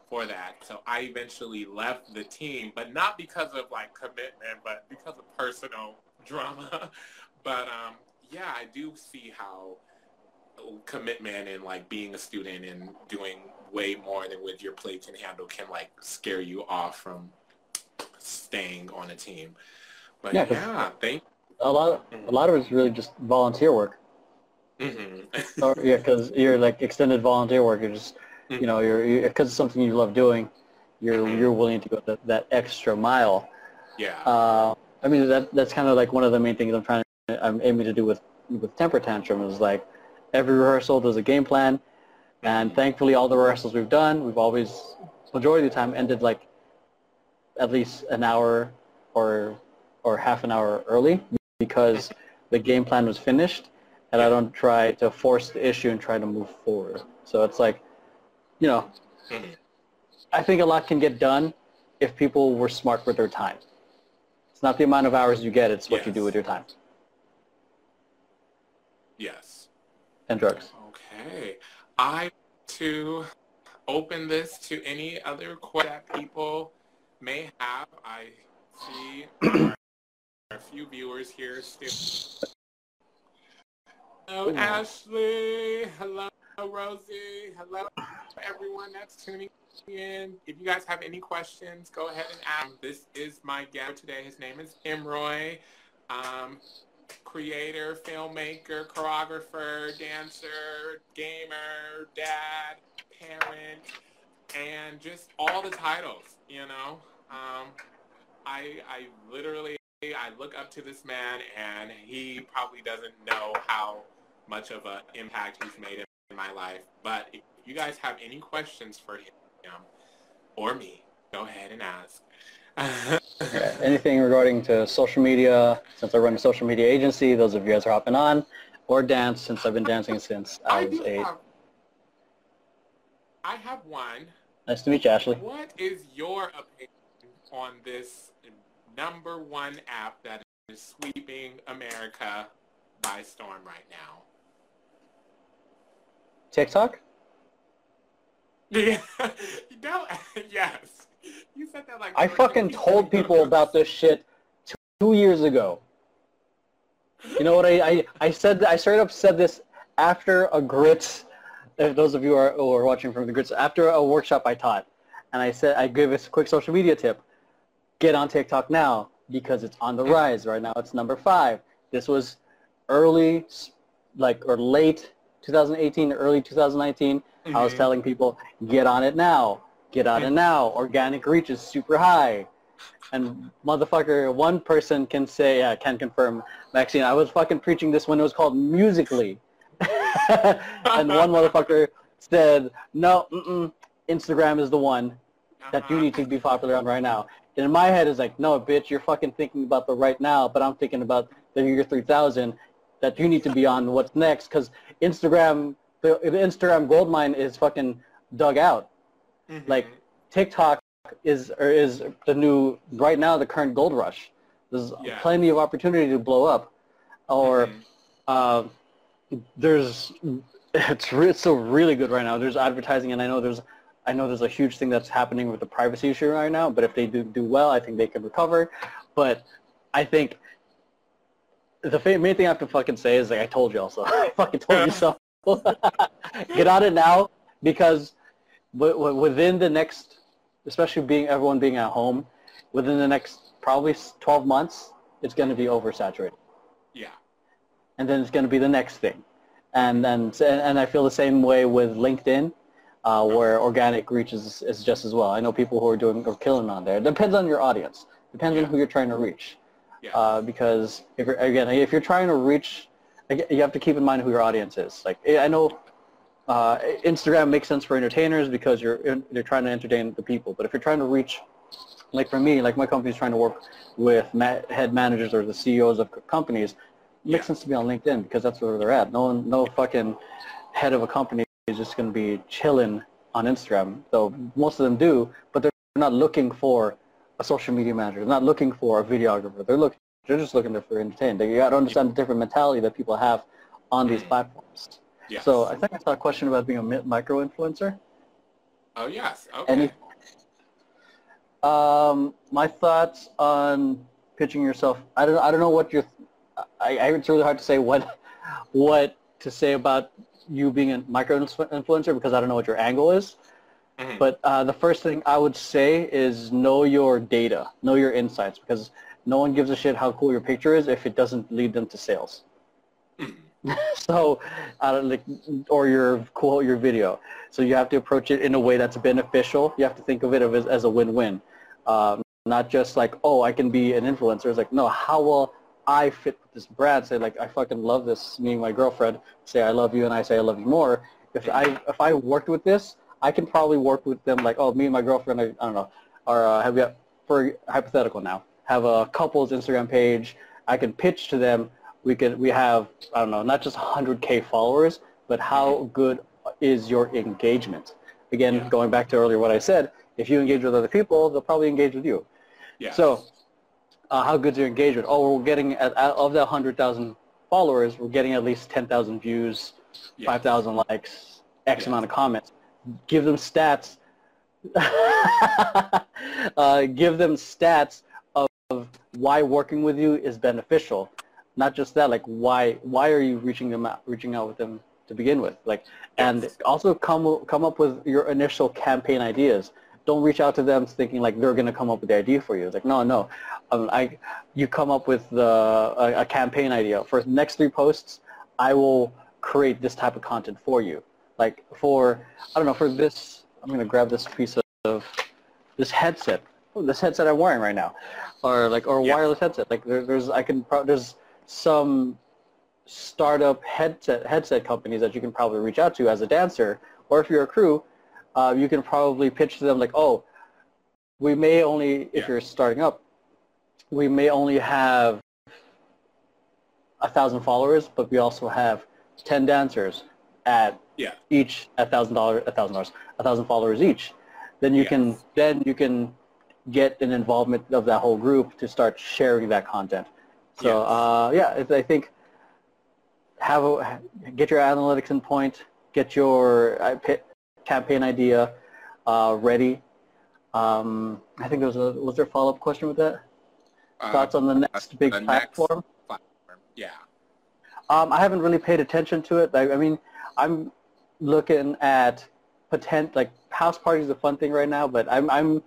S1: for that. So I eventually left the team, but not because of like commitment, but because of personal drama. but um, yeah, I do see how commitment and like being a student and doing way more than what your plate can handle can like scare you off from staying on a team. But
S2: Yeah,
S1: yeah, thank
S2: A lot, a lot of it's really just volunteer work.
S1: hmm
S2: or, yeah, because you're like extended volunteer work. You're just, you know, you're because it's something you love doing. You're
S1: Mhm.
S2: you're willing to go that, that extra mile.
S1: yeah.
S2: Uh, I mean, that that's kind of like one of the main things I'm trying. I'm aiming to do with with temper tantrum is like every rehearsal there's a game plan, and thankfully all the rehearsals we've done, we've always majority of the time ended like at least an hour or or half an hour early because the game plan was finished and I don't try to force the issue and try to move forward. So it's like, you know,
S1: Mhm.
S2: I think a lot can get done if people were smart with their time. It's not the amount of hours you get, it's what you do with your time
S1: Yes.
S2: and drugs.
S1: Okay. I to open this to any other questions that people may have. I see a few viewers here still. Hello, Ashley. Hello, Rosie. Hello, everyone that's tuning in. If you guys have any questions, go ahead and ask. This is my guest today. His name is Emroy. Um, creator, filmmaker, choreographer, dancer, gamer, dad, parent, and just all the titles, you know. Um, I, I literally, I look up to this man and he probably doesn't know how much of an impact he's made in my life. But if you guys have any questions for him or me, go ahead and ask. [LAUGHS]
S2: anything regarding to social media, since I run a social media agency, those of you guys are hopping on, or dance, since I've been dancing since I, I was eight.
S1: Have, I have one.
S2: Nice to meet you, Ashley.
S1: What is your opinion on this number one app that is sweeping America by storm right now?
S2: TikTok?
S1: Yeah. [LAUGHS] no, [LAUGHS] yes. You said that like
S2: I fucking told people about this shit two years ago. You know what I, I, I said I straight up said this after a grits if those of you are, who are watching from the grits after a workshop I taught and I said I gave a quick social media tip. Get on TikTok now because it's on the rise. Right now it's number five. This was early like or late 2018, early 2019. Mm-hmm. I was mm-hmm. telling people, get on it now. Get on it now. Organic reach is super high. And motherfucker, one person can say, yeah, can confirm, Maxine, I was fucking preaching this when it was called Musical.ly. [LAUGHS] and one motherfucker said, no, Instagram is the one that you uh-huh. need to be popular on right now. And in my head, it's like, no, bitch, you're fucking thinking about the right now, but I'm thinking about the year 3000 that you need to be on what's next because Instagram, the, the Instagram gold mine is fucking dug out. Mm-hmm. Like TikTok is or is the new right now the current gold rush. There's yeah. plenty of opportunity to blow up, or mm-hmm. uh, there's it's re- it's still really good right now. There's advertising, and I know there's I know there's a huge thing that's happening with the privacy issue right now. But if they do do well, I think they can recover. But I think the main thing I have to fucking say is like I told you also. [LAUGHS] I fucking told you [LAUGHS] so. [LAUGHS] Get on it now because within the next, especially being everyone being at home, within the next probably 12 months, it's going to be oversaturated.
S1: Yeah.
S2: And then it's going to be the next thing. And then and I feel the same way with LinkedIn, uh, where organic reach is, is just as well. I know people who are doing or killing on there. It depends on your audience. Depends on who you're trying to reach.
S1: Yeah.
S2: Uh, because if you're, again, if you're trying to reach, you have to keep in mind who your audience is. Like I know uh, Instagram makes sense for entertainers because you're you're trying to entertain the people. But if you're trying to reach, like for me, like my company's trying to work with ma- head managers or the CEOs of companies, it makes sense to be on LinkedIn because that's where they're at. No one, no fucking head of a company is just going to be chilling on Instagram. Though most of them do, but they're not looking for a social media manager. They're not looking for a videographer. They're looking. They're just looking for entertainment. They got to understand the different mentality that people have on these platforms. Yes. So I think I saw a question about being a micro influencer.
S1: Oh yes. Okay. Any,
S2: um, my thoughts on pitching yourself. I don't. I don't know what your. I, I. It's really hard to say what, what to say about you being a micro influencer because I don't know what your angle is. Mm-hmm. But uh, the first thing I would say is know your data, know your insights, because no one gives a shit how cool your picture is if it doesn't lead them to sales. Mm-hmm. [LAUGHS] so, uh, like, or your cool your video. So you have to approach it in a way that's beneficial. You have to think of it as, as a win-win, um, not just like, oh, I can be an influencer. It's like, no, how will I fit with this brand? Say like, I fucking love this. Me and my girlfriend say I love you, and I say I love you more. If I if I worked with this, I can probably work with them like, oh, me and my girlfriend, I, I don't know, or uh, have got, for hypothetical now, have a couple's Instagram page. I can pitch to them. We can, we have, I don't know, not just 100K followers, but how good is your engagement? Again, yeah. going back to earlier what I said, if you engage with other people, they'll probably engage with you.
S1: Yeah.
S2: So uh, how good is your engagement? Oh, we're getting, at, of the 100,000 followers, we're getting at least 10,000 views, yeah. 5,000 likes, X yeah. amount of comments give them stats. [LAUGHS] uh, give them stats of why working with you is beneficial. Not just that, like why why are you reaching them out, reaching out with them to begin with? Like, and also come come up with your initial campaign ideas. Don't reach out to them thinking like they're gonna come up with the idea for you. It's like no, no, um, I you come up with the a, a campaign idea for the next three posts. I will create this type of content for you. Like for I don't know for this, I'm gonna grab this piece of this headset. Oh, this headset I'm wearing right now, or like or a
S1: Yeah.
S2: wireless headset. Like there, there's I can pro- there's some startup headset headset companies that you can probably reach out to as a dancer, or if you're a crew, uh, you can probably pitch to them like, oh, we may only if
S1: Yeah.
S2: you're starting up, we may only have a thousand followers, but we also have ten dancers at
S1: Yeah.
S2: each a thousand dollars, a thousand dollars, a thousand followers each. Then you can then you can get an involvement of that whole group to start sharing that content. So
S1: Yes.
S2: uh, yeah, I think have a, get your analytics in point, get your uh, campaign idea uh, ready. Um, I think there was a was there a follow up question with that?
S1: Uh,
S2: Thoughts on the next big
S1: the next-
S2: platform?
S1: platform. Yeah.
S2: Um, I haven't really paid attention to it. I, I mean, I'm looking at potent like house parties is a fun thing right now, but I'm I'm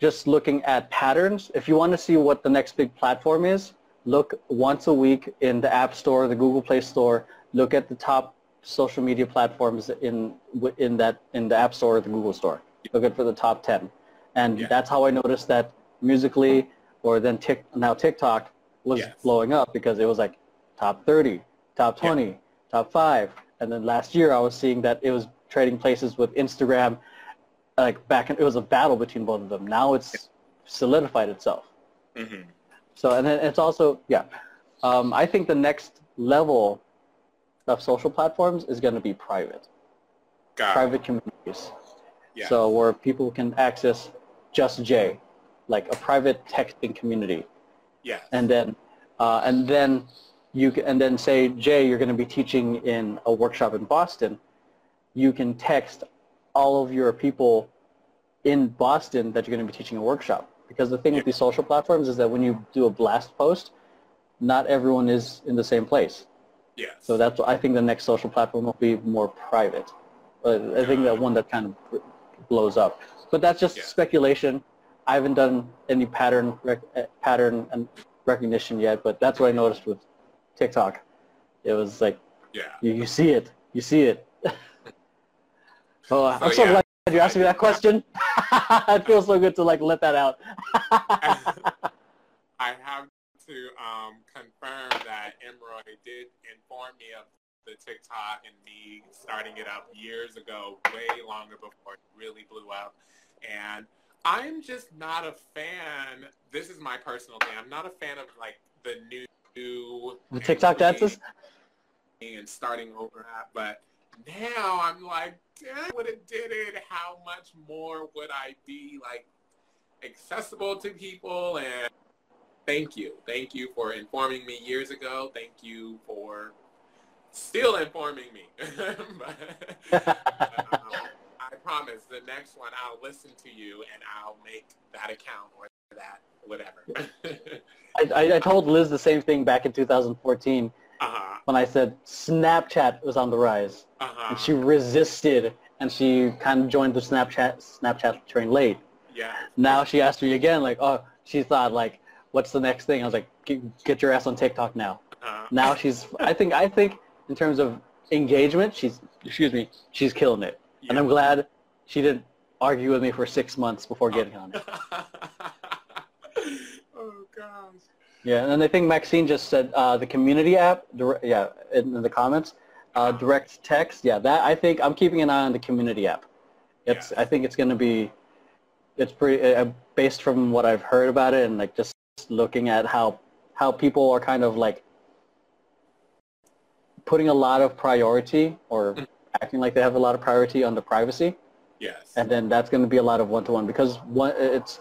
S2: just looking at patterns. If you want to see what the next big platform is, look once a week in the App Store, the Google Play Store. Look at the top social media platforms in in that in the App Store or the Google Store. Look at for the top ten, and
S1: Yeah.
S2: that's how I noticed that Musical.ly or then Tik now TikTok was
S1: Yes.
S2: blowing up because it was like top 30, top
S1: Yeah.
S2: 20, top 5. And then last year I was seeing that it was trading places with Instagram like back in, it was a battle between both of them. Now it's solidified itself.
S1: hmm
S2: So and then it's also yeah. Um, I think the next level of social platforms is going to be private,
S1: Got it.
S2: private communities.
S1: Yeah.
S2: So where people can access just J, like a private texting community
S1: yes.
S2: and then uh, and then you can, and then say Jay, you're going to be teaching in a workshop in Boston. You can text all of your people in Boston that you're going to be teaching a workshop. Because the thing with these social platforms is that when you do a blast post, not everyone is in the same place.
S1: yes.
S2: So that's I think the next social platform will be more private. But I think that one that kind of blows up. But that's just
S1: Yeah.
S2: speculation. I haven't done any pattern rec- eh, pattern and recognition yet, but that's what I noticed with TikTok. It was like
S1: yeah.
S2: you, you see it, you see it. so [LAUGHS] uh, I'm
S1: So,
S2: so
S1: yeah.
S2: glad you asked me that question. [LAUGHS] it feels so good to like let that out. [LAUGHS]
S1: I have to um, confirm that Emroy did inform me of the TikTok and me starting it up years ago, way longer before it really blew up. And I'm just not a fan. This is my personal thing. I'm not a fan of like the new new
S2: The TikTok dances.
S1: and starting over that. But now I'm like, damn, I would have did it. How much more would I be like accessible to people? And thank you, thank you for informing me years ago. Thank you for still informing me. [LAUGHS] but, [LAUGHS] um, I promise the next one I'll listen to you and I'll make that account or that whatever. [LAUGHS]
S2: I, I, told Liz the same thing back in 2014
S1: uh-huh.
S2: when I said Snapchat was on the rise.
S1: Uh-huh.
S2: And she resisted and she kind of joined the Snapchat Snapchat train late.
S1: yeah.
S2: Now she asked me again, like, oh, she thought, like, what's the next thing? I was like, get, get your ass on TikTok now.
S1: Uh-huh.
S2: Now she's, I think, I think in terms of engagement, she's, excuse me, she's killing it. And I'm glad she didn't argue with me for six months before getting on it. [LAUGHS] Yeah, and I think Maxine just said uh, the community app. Yeah, in, the comments, uh, direct text. Yeah, that I think I'm keeping an eye on the community app. It's
S1: Yeah.
S2: I think it's going to be, it's pretty uh, based from what I've heard about it and like just looking at how how people are kind of like putting a lot of priority or
S1: Mhm.
S2: acting like they have a lot of priority on the privacy
S1: Yes.
S2: and then that's going to be a lot of one-to-one because one it's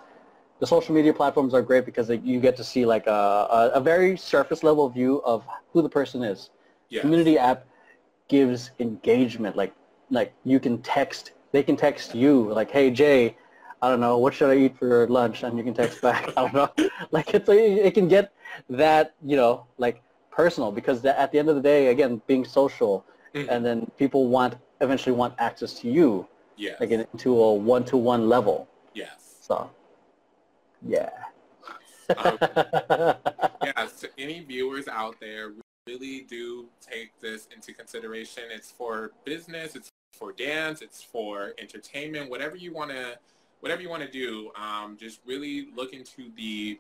S2: the social media platforms are great because you get to see like a, a, a very surface level view of who the person is
S1: yes.
S2: community app gives engagement like like you can text they can text you like hey jay I don't know, what should I eat for lunch? And you can text back. [LAUGHS] I don't know. [LAUGHS] Like it's it can get that you know like personal because the, at the end of the day, again, being social, mm-hmm. and then people want eventually want access to you.
S1: Yeah.
S2: Like into a one-to-one level.
S1: Yes.
S2: So. Yeah.
S1: um, [LAUGHS] yes. To any viewers out there, really do take this into consideration. It's for business. It's for dance. It's for entertainment. Whatever you want to, whatever you want to do, um, just really look into the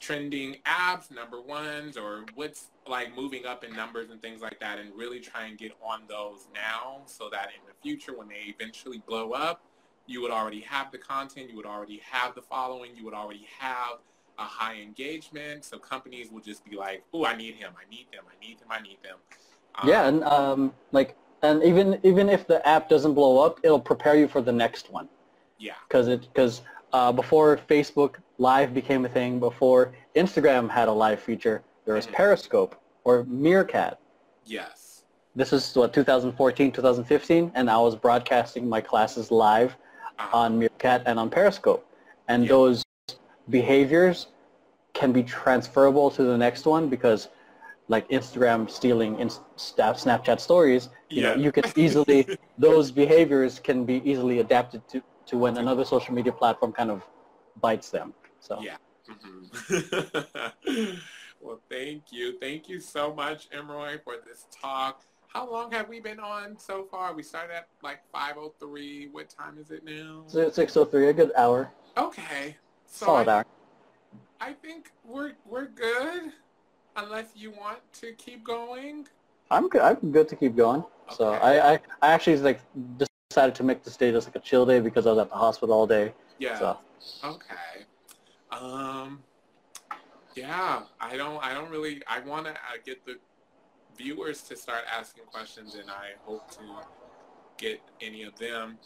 S1: trending apps, number ones, or what's like moving up in numbers and things like that, and really try and get on those now, so that in the future, when they eventually blow up, you would already have the content, you would already have the following, you would already have a high engagement. So companies will just be like, "Oh, I need him. I need them. I need them. I need them."
S2: Um, yeah, and um, like, and even even if the app doesn't blow up, it'll prepare you for the next one.
S1: Yeah.
S2: Because it because uh, before Facebook Live became a thing, before Instagram had a live feature, there was mm-hmm. Periscope or Meerkat.
S1: Yes.
S2: This is what 2014, 2015, and I was broadcasting my classes live. On Meerkat and on Periscope, and those behaviors can be transferable to the next one because like Instagram stealing in Snapchat stories, you yeah. know, you can easily, [LAUGHS] those behaviors can be easily adapted to, to when another social media platform kind of bites them. So
S1: yeah. Mm-hmm. [LAUGHS] well, thank you. Thank you so much, Emroy, for this talk. How long have we been on so far? We started at like 5.03. What time is it now?
S2: 6.03, a good hour.
S1: Okay.
S2: So Solid I, hour.
S1: I think we're, we're good, unless you want to keep going.
S2: I'm good. I'm good to keep going. Okay. So I, I, I actually like decided to make this day just like a chill day because I was at the hospital all day.
S1: Yeah. So. Okay. Um. Yeah, I don't. I don't really. I want to uh, get the viewers to start asking questions, and I hope to get any of them.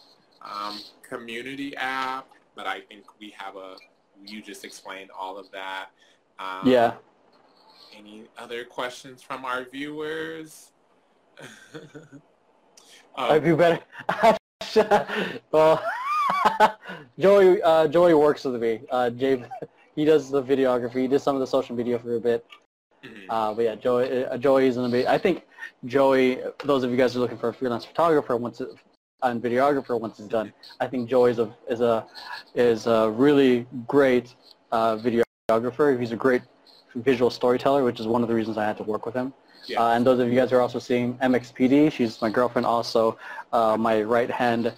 S1: Um, community app, but I think we have a. You just explained all of that.
S2: Um, yeah.
S1: Any other questions from our viewers?
S2: um, I'd be better. [LAUGHS] well, [LAUGHS] Joey, uh, Joey works with me. Uh, Jay, [LAUGHS] he does the videography. He did some of the social media for a bit. Mm-hmm. Uh, but yeah, Joey, uh, Joey's gonna be. I think Joey. Those of you guys who are looking for a freelance photographer once it, and videographer once it's done, I think Joey is a is a is a really great uh, videographer. He's a great visual storyteller, which is one of the reasons I had to work with him. Yeah. Uh, and those of you guys who are also seeing MXPD, she's my girlfriend, also uh, my right hand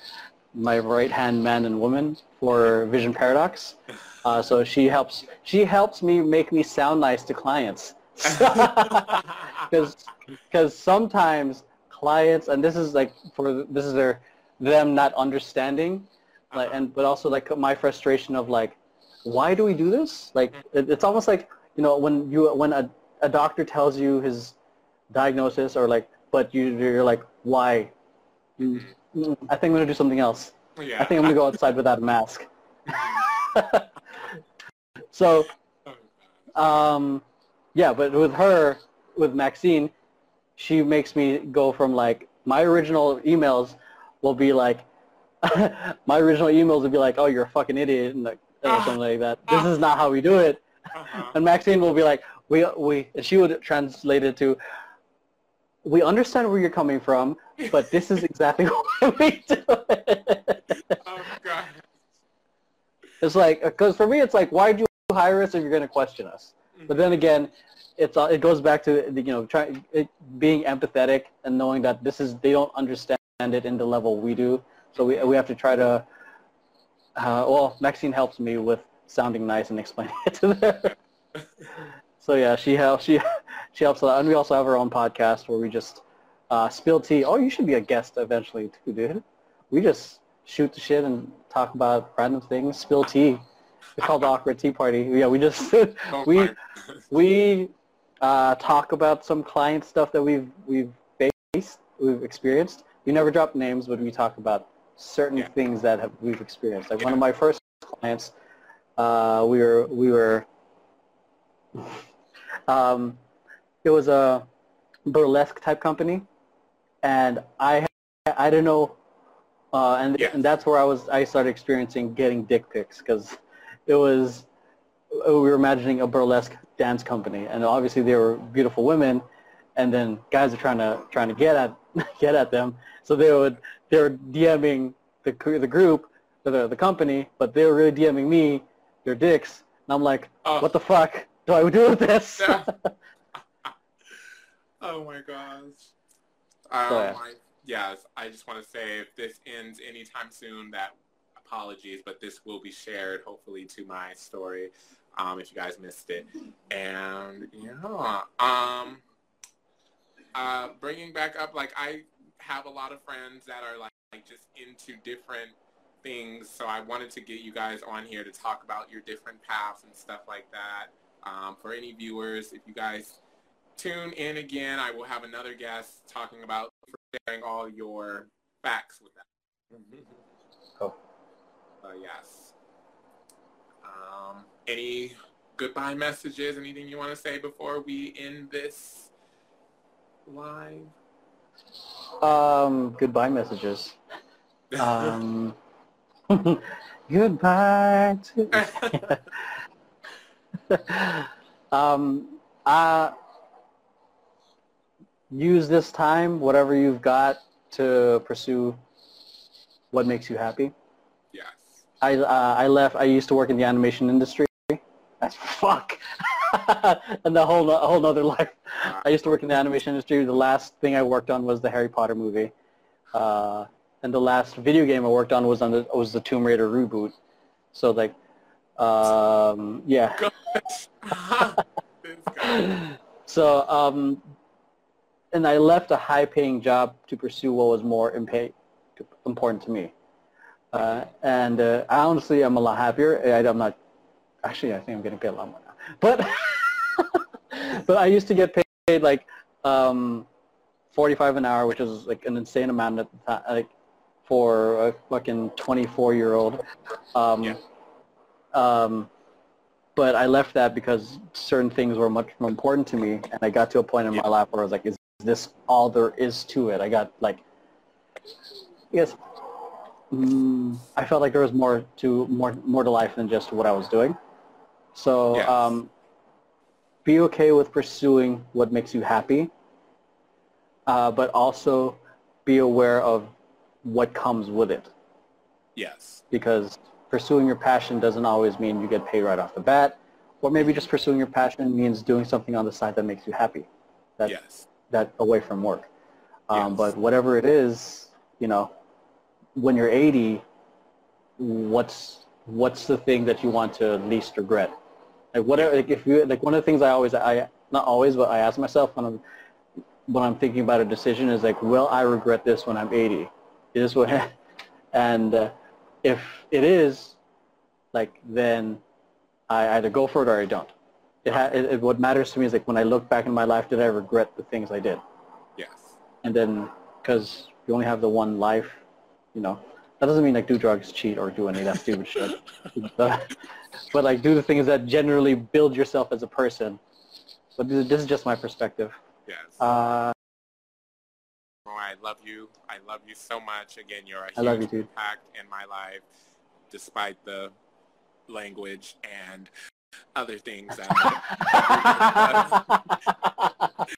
S2: my right hand man and woman for Vision Paradox. [LAUGHS] Uh, so she helps she helps me make me sound nice to clients [LAUGHS] because because sometimes clients and this is like for this is their them not understanding like uh-huh. and but also like my frustration of like why do we do this like it, it's almost like you know when you when a, a doctor tells you his diagnosis or like but you you're like why you, I think I'm gonna do something else. Yeah. I think I'm gonna go outside [LAUGHS] without a mask. Mm-hmm. [LAUGHS] so, oh, um, yeah, but with her, with Maxine, she makes me go from like my original emails will be like [LAUGHS] my original emails would be like, "Oh, you're a fucking idiot," and like, or uh-huh. something like that. This is not how we do it. Uh-huh. And Maxine will be like, "We we," and she would translate it to, "We understand where you're coming from, but this is exactly [LAUGHS] what we do it. Oh god. It's like because for me it's like why do you hire us if you're going to question us? But then again, it's uh, it goes back to you know trying being empathetic and knowing that this is they don't understand it in the level we do. So we we have to try to. Uh, well, Maxine helps me with sounding nice and explaining [LAUGHS] it to them. so yeah, she helps. She she helps a lot, and we also have our own podcast where we just uh, Spill Tea. Oh, you should be a guest eventually too, dude. We just shoot the shit and talk about random things. Spill tea. It's called the awkward tea party. Yeah, we just [LAUGHS] [LAUGHS] we we uh, talk about some client stuff that we've we've faced, we've experienced. We never drop names, but we talk about certain yeah. things that have, we've experienced. Like yeah. one of my first clients, uh, we were we were. [LAUGHS] Um, it was a burlesque type company and I I don't know uh, and
S1: Yes.
S2: and that's where I was. I started experiencing getting dick pics because it was we were imagining a burlesque dance company, and obviously they were beautiful women, and then guys are trying to trying to get at [LAUGHS] get at them. So they would they were DMing the the group, the the company, but they were really DMing me their dicks, and I'm like,
S1: Oh.
S2: what the fuck do I do with this?
S1: Yeah. [LAUGHS] [LAUGHS] oh my gosh. Um,
S2: So, yeah.
S1: I, yes, I just want to say if this ends anytime soon, that apologies, but this will be shared hopefully to my story um, if you guys missed it. And yeah, um, uh, bringing back up, like I have a lot of friends that are like, like just into different things. So I wanted to get you guys on here to talk about your different paths and stuff like that. Um, for any viewers, if you guys tune in again, I will have another guest talking about sharing all your facts with them.
S2: Cool.
S1: Uh, yes. Um, any goodbye messages? Anything you want to say before we end this live?
S2: Um, goodbye messages. Um, [LAUGHS] goodbye to. [LAUGHS] um, uh, use this time, whatever you've got, to pursue what makes you happy. I uh, I left. I used to work in the animation industry. That's fuck. [LAUGHS] and the whole a whole nother life. I used to work in the animation industry. The last thing I worked on was the Harry Potter movie, uh, and the last video game I worked on was on the was the Tomb Raider reboot. So like, um, yeah.
S1: Gosh. this guy.
S2: So um, and I left a high-paying job to pursue what was more impa- important to me. Uh, and uh, I honestly, I'm a lot happier. I, I'm not. Actually, I think I'm getting paid a lot more now. But [LAUGHS] but I used to get paid like um, 45 an hour, which is like an insane amount at the time, like for a fucking 24 year old. Um,
S1: Yeah.
S2: um, but I left that because certain things were much more important to me, and I got to a point in
S1: Yeah.
S2: my life where I was like, "Is this all there is to it?" I got like, yes, mm, I felt like there was more to more more to life than just what I was doing. So
S1: Yes.
S2: um, be okay with pursuing what makes you happy, uh, but also be aware of what comes with it
S1: Yes.
S2: because pursuing your passion doesn't always mean you get paid right off the bat, or maybe just pursuing your passion means doing something on the side that makes you happy, that
S1: Yes.
S2: that away from work. Um,
S1: Yes.
S2: But whatever it is, you know, when you're 80, what's what's the thing that you want to least regret? Like whatever, like if you like one of the things I always I not always, but I ask myself when I'm when I'm thinking about a decision is like, will I regret this when I'm 80? Is what, [LAUGHS] and uh, if it is, like then I either go for it or I don't. It, ha- it, it what matters to me is like when I look back in my life, did I regret the things I did?
S1: Yes.
S2: And then because you only have the one life, you know, that doesn't mean like do drugs, cheat, or do any of that stupid shit. [LAUGHS] But, but like do the things that generally build yourself as a person. But this is just my perspective.
S1: Yes.
S2: Uh,
S1: I love you. I love you so much. Again, you're a
S2: I love
S1: huge
S2: you, dude.
S1: impact in my life, despite the language and other things that. [LAUGHS]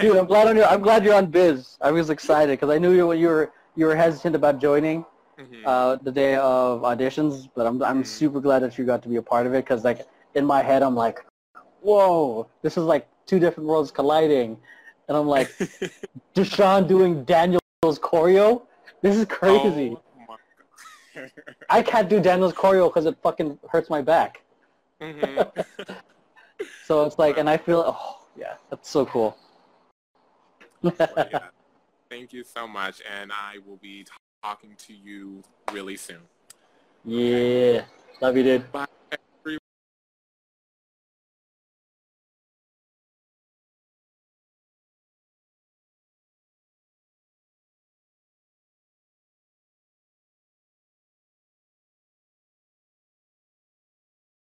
S2: Dude, I'm glad on you. I'm glad you're on Biz. I was excited because I knew you were you were you were hesitant about joining
S1: Mhm.
S2: uh, the day of auditions, but I'm I'm
S1: Mhm.
S2: super glad that you got to be a part of it because like in my head I'm like, whoa, this is like two different worlds colliding, and I'm like, [LAUGHS] Deshaun doing Daniel's choreo. This is crazy.
S1: Oh. [LAUGHS]
S2: I can't do Daniel's choreo because it fucking hurts my back.
S1: Mhm. [LAUGHS]
S2: So it's like, and I feel, oh yeah, that's so cool.
S1: Yeah. Thank you so much, and I will be talking to you really soon.
S2: yeah, love you, dude.
S1: Bye.